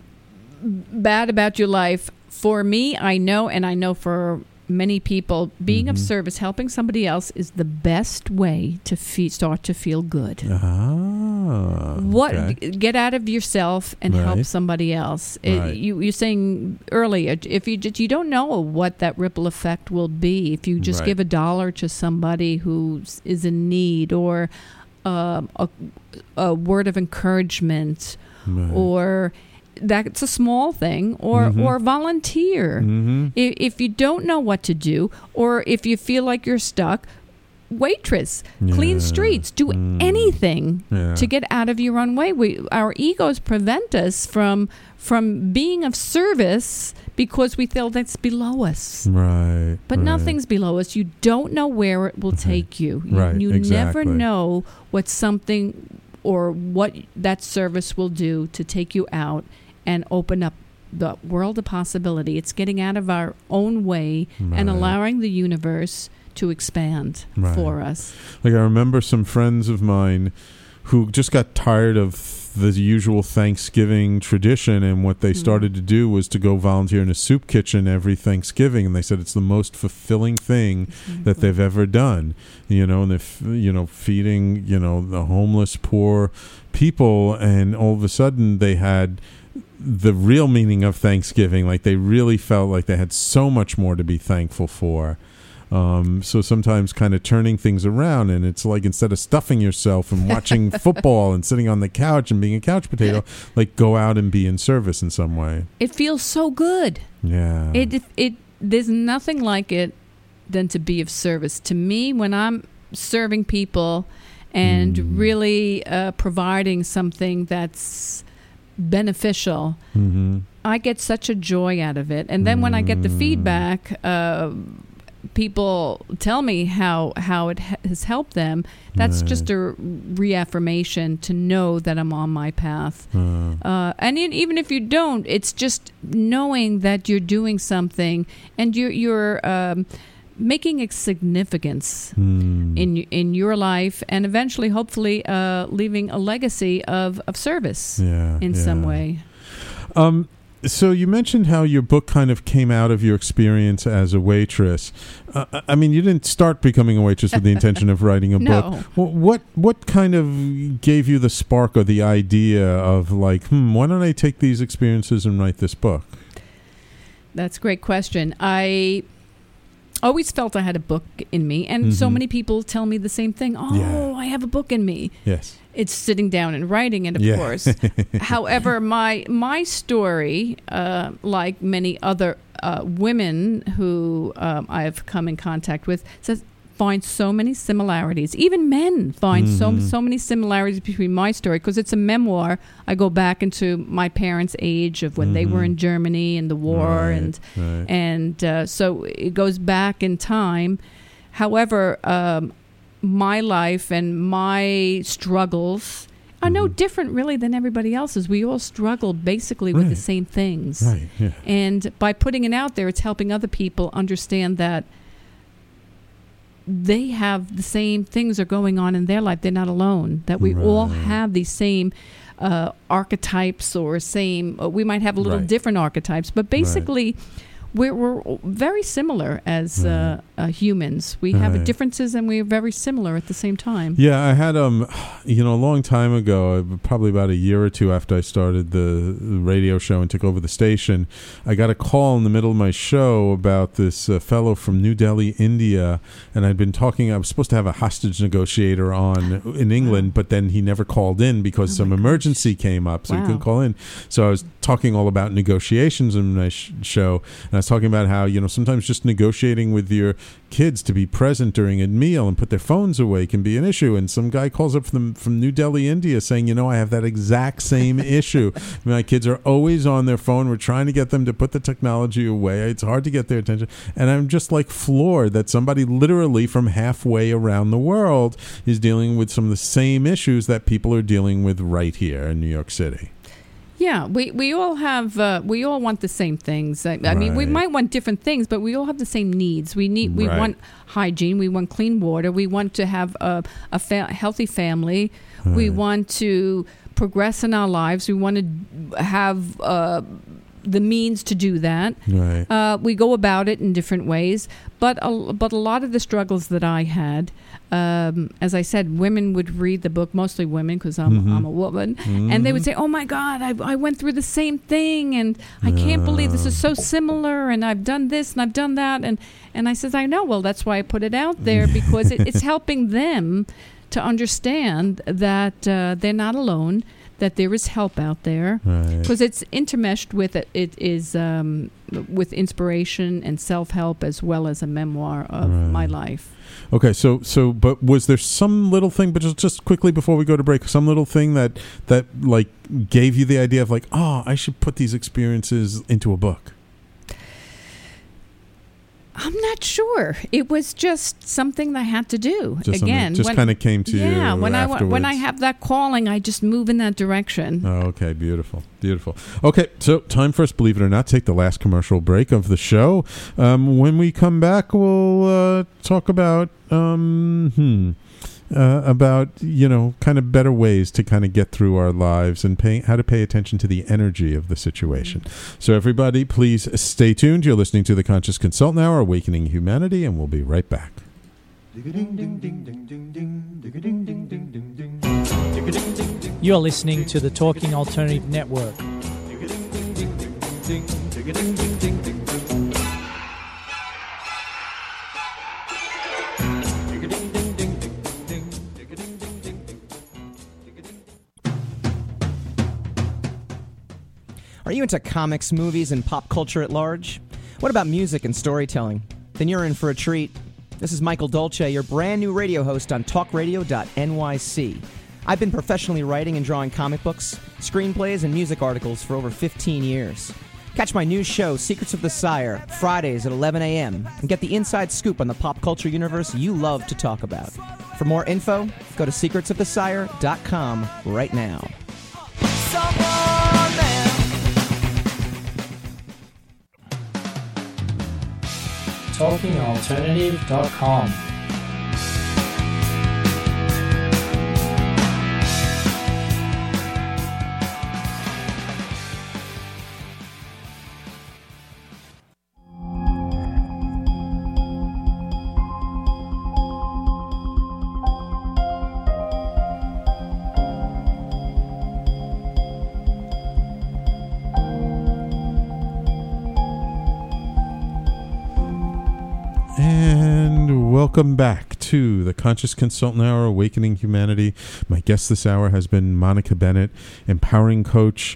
bad about your life, for me, I know, and I know for many people, being of Mhm. service, helping somebody else is the best way to fe- start to feel good. Ah, What okay. get out of yourself and help somebody else. It- Right. you you're saying earlier if you just, you don't know what that ripple effect will be if you just Right. give a dollar to somebody who is in need or um, a, a word of encouragement Right. or that's a small thing or Mhm. or volunteer. Mhm. I- If you don't know what to do, or if you feel like you're stuck, waitress, clean streets, do Mm. anything Yeah. to get out of your own way. We, our egos prevent us from from being of service because we feel that's below us. right. But right. nothing's below us. You don't know where it will Okay. take you. You, Right, you exactly. never know what something or what that service will do to take you out and open up the world of possibility. It's getting out of our own way and allowing the universe to expand Right. for us. Like I remember some friends of mine who just got tired of the usual Thanksgiving tradition and what they Mhm. started to do was to go volunteer in a soup kitchen every Thanksgiving and they said it's the most fulfilling thing that they've ever done you know and they're f- you know feeding you know the homeless poor people and all of a sudden they had the real meaning of Thanksgiving like they really felt like they had so much more to be thankful for um, so sometimes kind of turning things around and it's like instead of stuffing yourself and watching football and sitting on the couch and being a couch potato like go out and be in service in some way It feels so good. yeah It, it it there's nothing like it than to be of service to me when I'm serving people and Mm. really uh, providing something that's beneficial. hmm I get such a joy out of it, and then when I get the Mm. feedback, uh, people tell me how how it ha- has helped them. That's Right. just a reaffirmation to know that I'm on my path. uh, Uh, and in, even if you don't, it's just knowing that you're doing something and you're you're um, making a significance mm. in in your life, and eventually, hopefully, uh, leaving a legacy of of service yeah, in some way. Um, so you mentioned how your book kind of came out of your experience as a waitress. Uh, I- I mean, you didn't start becoming a waitress with the intention of writing a book. No. Well, what what kind of gave you the spark or the idea of like, hmm, why don't I take these experiences and write this book? That's a great question. I always felt I had a book in me, and so Mhm. many people tell me the same thing. Oh, Yeah. I have a book in me. Yes. It's sitting down and writing it, of Yeah. course. However, my my story, uh, like many other uh, women who um, I've come in contact with, says find so many similarities. Even men find Mhm. so so many similarities between my story because it's a memoir. I go back into my parents' age of when they were in Germany and the war Right, and right. and uh, so it goes back in time. However, um, my life and my struggles are no Mhm. different, really, than everybody else's. We all struggle basically with the same things. right. Yeah. And by putting it out there, it's helping other people understand that they have the same things are going on in their life. They're not alone. That we all have these same uh, archetypes or same. Uh, we might have a little Right. different archetypes, but basically. We're, we're very similar as uh, uh, humans. We have Right. differences and we're very similar at the same time. Yeah, I had um, you know, a long time ago, uh, probably about a year or two after I started the radio show and took over the station, I got a call in the middle of my show about this uh, fellow from New Delhi, India, and I'd been talking. I was supposed to have a hostage negotiator on in England, but then he never called in because Oh some emergency came up, so he couldn't call in. So I was talking all about negotiations in my sh- show, and I talking about how you know sometimes just negotiating with your kids to be present during a meal and put their phones away can be an issue. And some guy calls up from from New Delhi, India, saying, you know, I have that exact same issue. My kids are always on their phone. We're trying to get them to put the technology away. It's hard to get their attention, and I'm just like floored that somebody literally from halfway around the world is dealing with some of the same issues that people are dealing with right here in New York City. Yeah, we, we all have uh, we all want the same things. I, I mean, we might want different things, but we all have the same needs. We need we Right. want hygiene. We want clean water. We want to have a, a fa- healthy family. We want to progress in our lives. We want to have uh, the means to do that. Right. Uh, we go about it in different ways, but a, but a lot of the struggles that I had, um, as I said, women would read the book, mostly women because I'm, Mhm. I'm a woman, and they would say, "Oh my God, I, I went through the same thing, and I can't believe this is so similar, and I've done this and I've done that," and and I says, "I know. Well, that's why I put it out there because it, it's helping them to understand that uh, they're not alone." That there is help out there, Right. because it's intermeshed with it, it is um, with inspiration and self help as well as a memoir of Right. my life. Okay, so so but was there some little thing but just just quickly before we go to break, some little thing that that like gave you the idea of like, "Oh, I should put these experiences into a book." I'm not sure. It was just something that I had to do. Just Again, just kinda came to yeah, you when I when I have that calling, I just move in that direction. Oh, okay, beautiful, beautiful. Okay, so time for us, believe it or not, take the last commercial break of the show. Um, when we come back, we'll uh, talk about um, hmm, uh, about you know kind of better ways to kind of get through our lives and pay, how to pay attention to the energy of the situation. So everybody, please stay tuned. You're listening to the Conscious Consultant Hour, Awakening Humanity, and we'll be right back. You're listening to the Talking Alternative Network. Are you into comics, movies, and pop culture at large? What about music and storytelling? Then you're in for a treat. This is Michael Dolce, your brand new radio host on talkradio.nyc. I've been professionally writing and drawing comic books, screenplays, and music articles for over 15 years. Catch my new show, Secrets of the Sire, Fridays at 11 a.m., and get the inside scoop on the pop culture universe you love to talk about. For more info, go to secretsofthesire.com right now. TalkingAlternative.com. welcome back to the Conscious Consultant Hour, Awakening Humanity. My guest this hour has been Monica Bennett, empowering coach,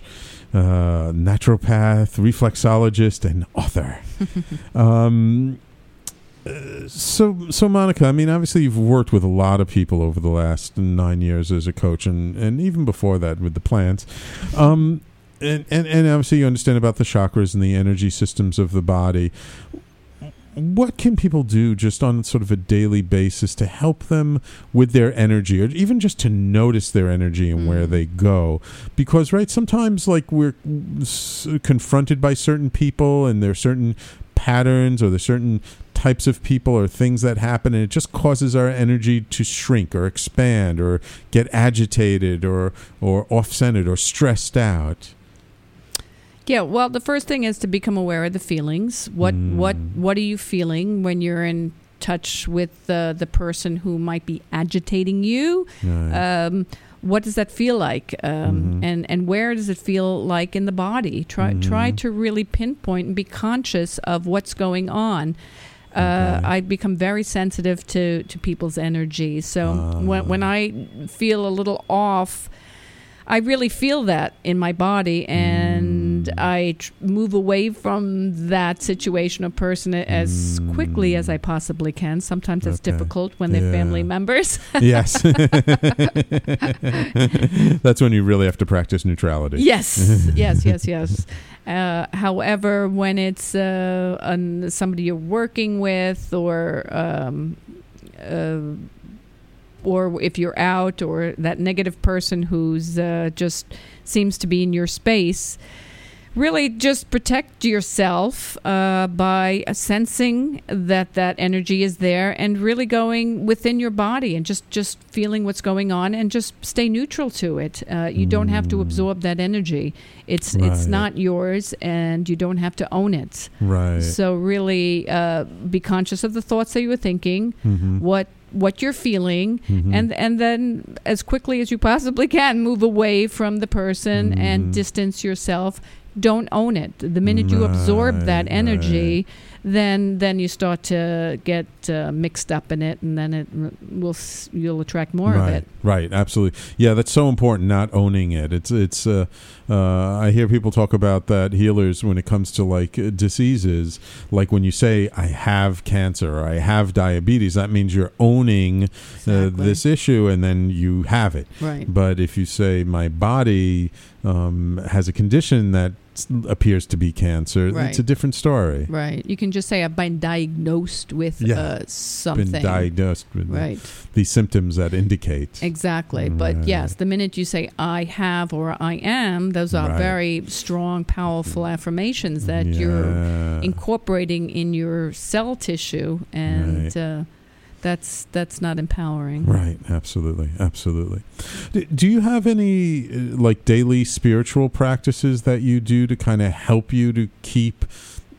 uh, naturopath, reflexologist, and author. um, uh, so, so Monica, I mean, obviously you've worked with a lot of people over the last nine years as a coach, and, and even before that with the plants. Um, and, and, and obviously you understand about the chakras and the energy systems of the body what can people do just on sort of a daily basis to help them with their energy or even just to notice their energy and where mm. they go? Because right sometimes like we're s- confronted by certain people and there're certain patterns or there's certain types of people or things that happen and it just causes our energy to shrink or expand or get agitated or or off-centered or stressed out Yeah, well, the first thing is to become aware of the feelings. What what what are you feeling when you're in touch with the the person who might be agitating you? Right. Um, what does that feel like? Um, And and where does it feel like in the body? Try try to really pinpoint and be conscious of what's going on. Uh, I become very sensitive to, to people's energy. So when when I feel a little off, I really feel that in my body, and I tr- move away from that situation or person as quickly as I possibly can. Sometimes it's Okay. difficult when they're Yeah. family members. yes that's when you really have to practice neutrality yes, yes, yes, yes. Uh, however, when it's uh, an, somebody you're working with, or um, uh, or if you're out, or that negative person who's uh, just seems to be in your space, really just protect yourself uh, by sensing that that energy is there and really going within your body and just just feeling what's going on and just stay neutral to it uh, you don't have to absorb that energy it's it's not yours and you don't have to own it right so really uh, be conscious of the thoughts that you were thinking Mhm. what what you're feeling Mhm. and and then as quickly as you possibly can move away from the person Mhm. and distance yourself don't own it the minute you absorb that Right, energy then then you start to get uh, mixed up in it and then it will you'll attract more right, of it Right, absolutely. Yeah, that's so important. Not owning it. It's it's. Uh, uh, I hear people talk about that healers when it comes to like uh, diseases. Like when you say I have cancer or I have diabetes, that means you're owning uh, Exactly. this issue, and then you have it. right But if you say my body um, has a condition that appears to be cancer. Right. It's a different story. Right. You can just say I've been diagnosed with Yeah. uh, something. Been diagnosed with the- Right. the symptoms that indicate. Exactly. But yes, the minute you say I have or I am, those are Right. very strong, powerful affirmations that you're incorporating in your cell tissue and Right. uh, that's that's not empowering. Right, absolutely, absolutely. Do you have any uh, like daily spiritual practices that you do to kind of help you to keep,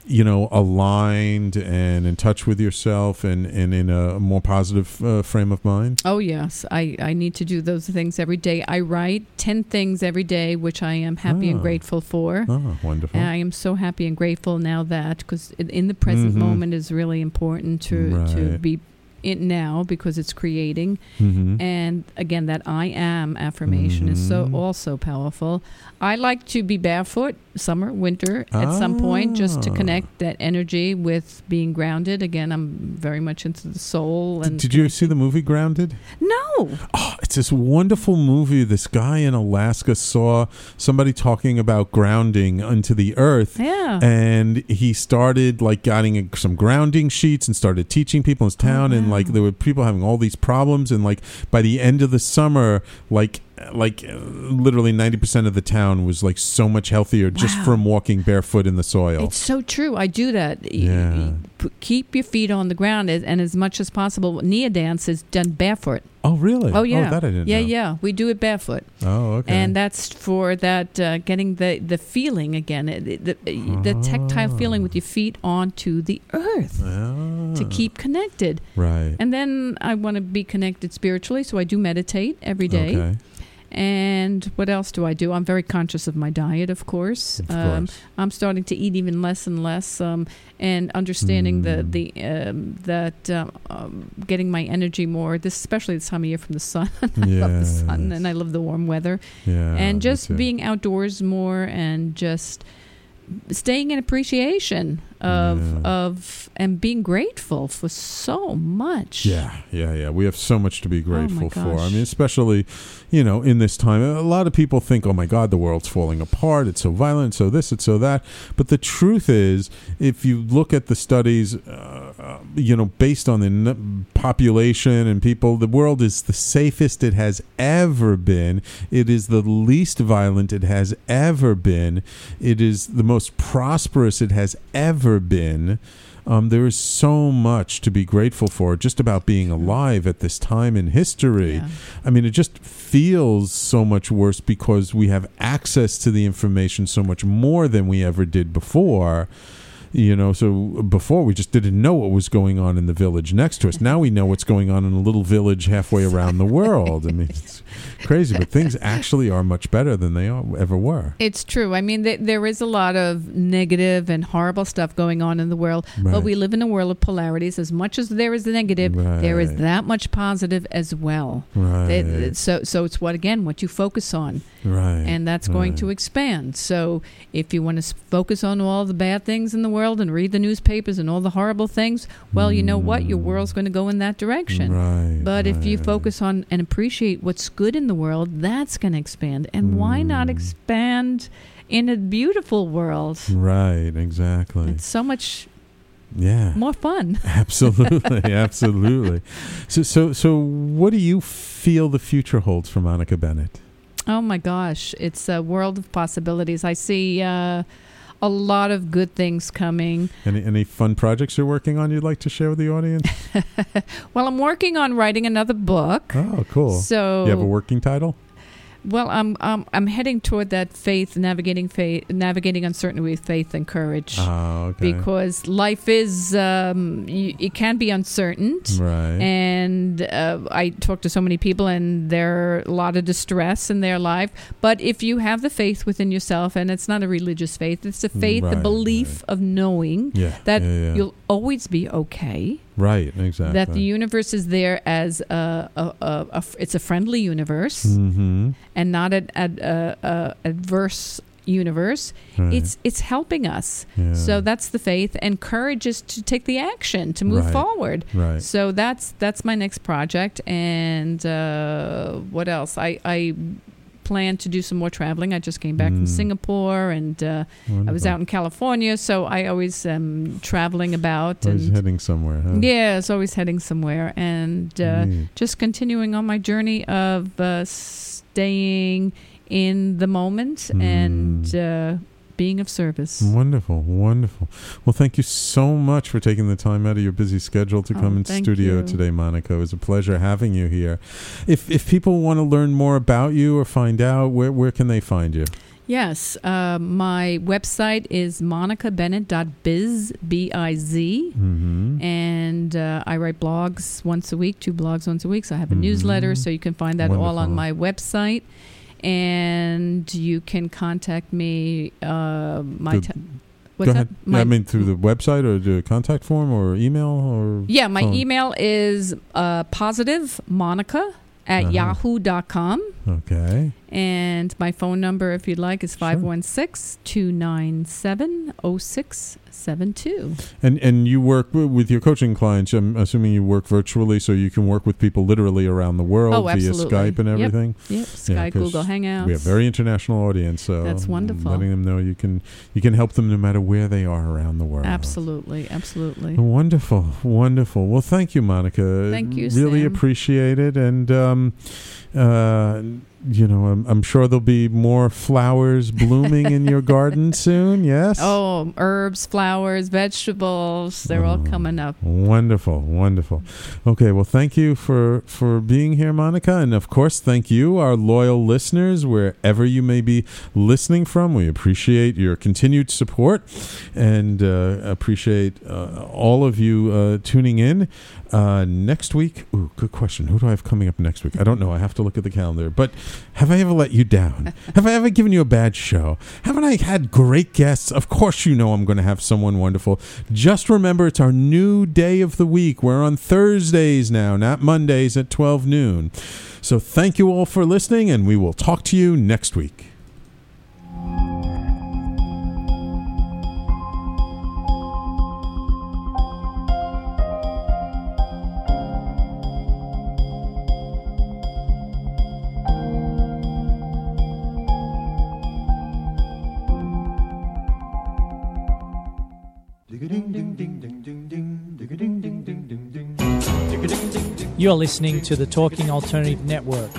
you know, aligned and in touch with yourself and and in a more positive uh, frame of mind? Oh yes, I, I need to do those things every day. I write ten things every day, which I am happy and Oh. grateful for. Oh, wonderful. And I am so happy and grateful now that because in the present Mhm. moment is really important to to be in now because it's creating. Mhm. And again, that I am affirmation is so Mhm. also powerful. I like to be barefoot, summer, winter, at some point, just to Ah. connect that energy with being grounded. Again, I'm very much into the soul. And Did you see the movie Grounded? No. Oh, it's this wonderful movie. This guy in Alaska saw somebody talking about grounding into the earth. Yeah. And he started like getting some grounding sheets and started teaching people in his town. And like there were people having all these problems. And like by the end of the summer, like like uh, literally 90% of the town was like so much healthier just Wow. from walking barefoot in the soil. It's so true. I do that. Yeah. keep your feet on the ground and as much as possible. Nia dance is done barefoot. oh, really? Oh yeah, Oh, that I didn't yeah, know. yeah. We do it barefoot, Oh, okay. and that's for that uh, getting the the feeling again, uh, the, the, the tactile feeling with your feet onto the earth to Ah, keep connected. Right. And then I want to be connected spiritually, so I do meditate every day. Okay. And what else do I do? I'm very conscious of my diet, of course. Of Um, course. I'm starting to eat even less and less, um, and understanding the Mm. the um, that um, um, getting my energy more. This especially this time of year from the sun. I love the sun, and I love the warm weather, Yeah. and just being outdoors more, and just staying in appreciation of Yeah. of and being grateful for so much. Yeah, yeah, yeah. We have so much to be Oh grateful for. I mean, especially, you know, in this time, a lot of people think, "Oh my God, the world's falling apart. It's so violent. So this, it's so that." But the truth is, if you look at the studies, uh, uh, you know, based on the n- population and people, the world is the safest it has ever been. It is the least violent it has ever been. It is the most prosperous it has ever been. Um, there is so much to be grateful for just about being alive at this time in history. Yeah. I mean, it just feels so much worse because we have access to the information so much more than we ever did before. You know, so before we just didn't know what was going on in the village next to us. Now we know what's going on in a little village halfway around the world. I mean, it's crazy, but things actually are much better than they are, ever were. It's true. I mean, th- there is a lot of negative and horrible stuff going on in the world, Right. but we live in a world of polarities. As much as there is the negative, there is that much positive as well. Right. It- so, so it's what again what you focus on, Right. and that's going right. to expand. So, if you want to focus on all the bad things in the world and read the newspapers and all the horrible things, well, you know what, your world's going to go in that direction. Right. But if you focus on and appreciate what's good in the world, that's going to expand. And why not Mm. expand in a beautiful world? Right, exactly. It's so much yeah. more fun. Absolutely, absolutely. So, so, so, what do you feel the future holds for Monica Bennett? Oh my gosh, it's a world of possibilities. I see uh, a lot of good things coming. Any any fun projects you're working on you'd like to share with the audience? Well, I'm working on writing another book. Oh, cool. So you have a working title? Well, I'm um, I'm heading toward that faith, navigating faith, navigating uncertainty with faith and courage. Oh, okay. Because life is, um, y it can be uncertain, right. and uh, I talk to so many people, and there are a lot of distress in their life. But if you have the faith within yourself, and it's not a religious faith, it's a faith, the Right, belief of knowing yeah. that yeah, yeah. you'll always be okay. Right. Exactly. That the universe is there as a, a, a, a it's a friendly universe Mm-hmm. and not an ad, adverse universe. Right. It's it's helping us. Yeah. So that's the faith, and courage is to take the action to move Right. forward. right. So that's that's my next project. And uh, what else? I I plan to do some more traveling. I just came back from Mm. Singapore, and uh, I was out in California, so I always am traveling about. Always and heading somewhere, huh? yeah, it's always heading somewhere, and uh, just continuing on my journey of uh, staying in the moment and uh, being of service. Wonderful, wonderful. Well, thank you so much for taking the time out of your busy schedule to Oh, come in studio you. today, Monica. It was a pleasure having you here. If if people want to learn more about you or find out, where where can they find you? Yes, uh, my website is monicabennett.biz, B-I-Z. Mm-hmm. And uh, I write blogs once a week, two blogs once a week. So I have a Mhm. newsletter, so you can find that all on my website. And you can contact me. Uh, my Good. te- what's Go that? My, I mean, through the website or the contact form or email or yeah, my phone? email is uh, positive monica at Uh-huh. yahoo.com. Okay. And my phone number, if you'd like, is Sure. 516 297 0672. And and you work w- with your coaching clients. I'm assuming you work virtually, so you can work with people literally around the world Oh, via. Skype and Yep. everything. Yep, Skype, 'cause Google Hangouts. We have a very international audience, so That's wonderful. Letting them know you can you can help them no matter where they are around the world. Absolutely, absolutely. Wonderful, wonderful. Well, thank you, Monica. Thank you, Really Sam. appreciate it, and um, uh, you know, I'm, I'm sure there'll be more flowers blooming in your garden soon. Yes. Oh, herbs, flowers, vegetables, they're all Oh. coming up. Wonderful, wonderful. Okay, well, thank you for for being here, Monica, and of course, thank you, our loyal listeners, wherever you may be listening from. We appreciate your continued support, and uh, appreciate uh, all of you uh, tuning in. Uh, next week, ooh, good question. Who do I have coming up next week? I don't know. I have to look at the calendar. But have I ever let you down? have I ever given you a bad show? Haven't I had great guests? Of course, you know I'm going to have someone wonderful. Just remember, it's our new day of the week. We're on Thursdays now, not Mondays at 12 noon. So thank you all for listening, and we will talk to you next week. You're listening to the Talking Alternative Network.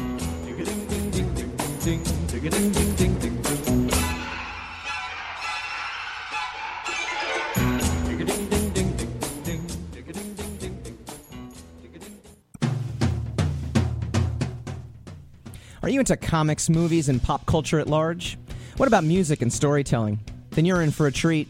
Are you into comics, movies, and pop culture at large? What about music and storytelling? Then you're in for a treat.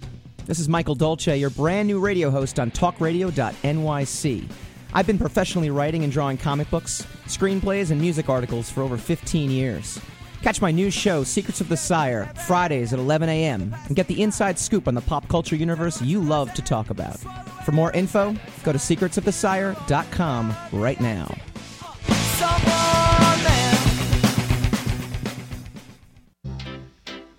This is Michael Dolce, your brand new radio host on talkradio.nyc. I've been professionally writing and drawing comic books, screenplays, and music articles for over 15 years. Catch my new show, Secrets of the Sire, Fridays at 11 a.m., and get the inside scoop on the pop culture universe you love to talk about. For more info, go to secretsofthesire.com right now.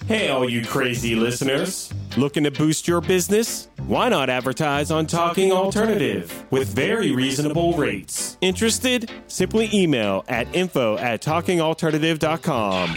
Hey, all you crazy listeners. Looking to boost your business? Why not advertise on Talking Alternative with very reasonable rates? Interested? Simply email at info at talkingalternative.com.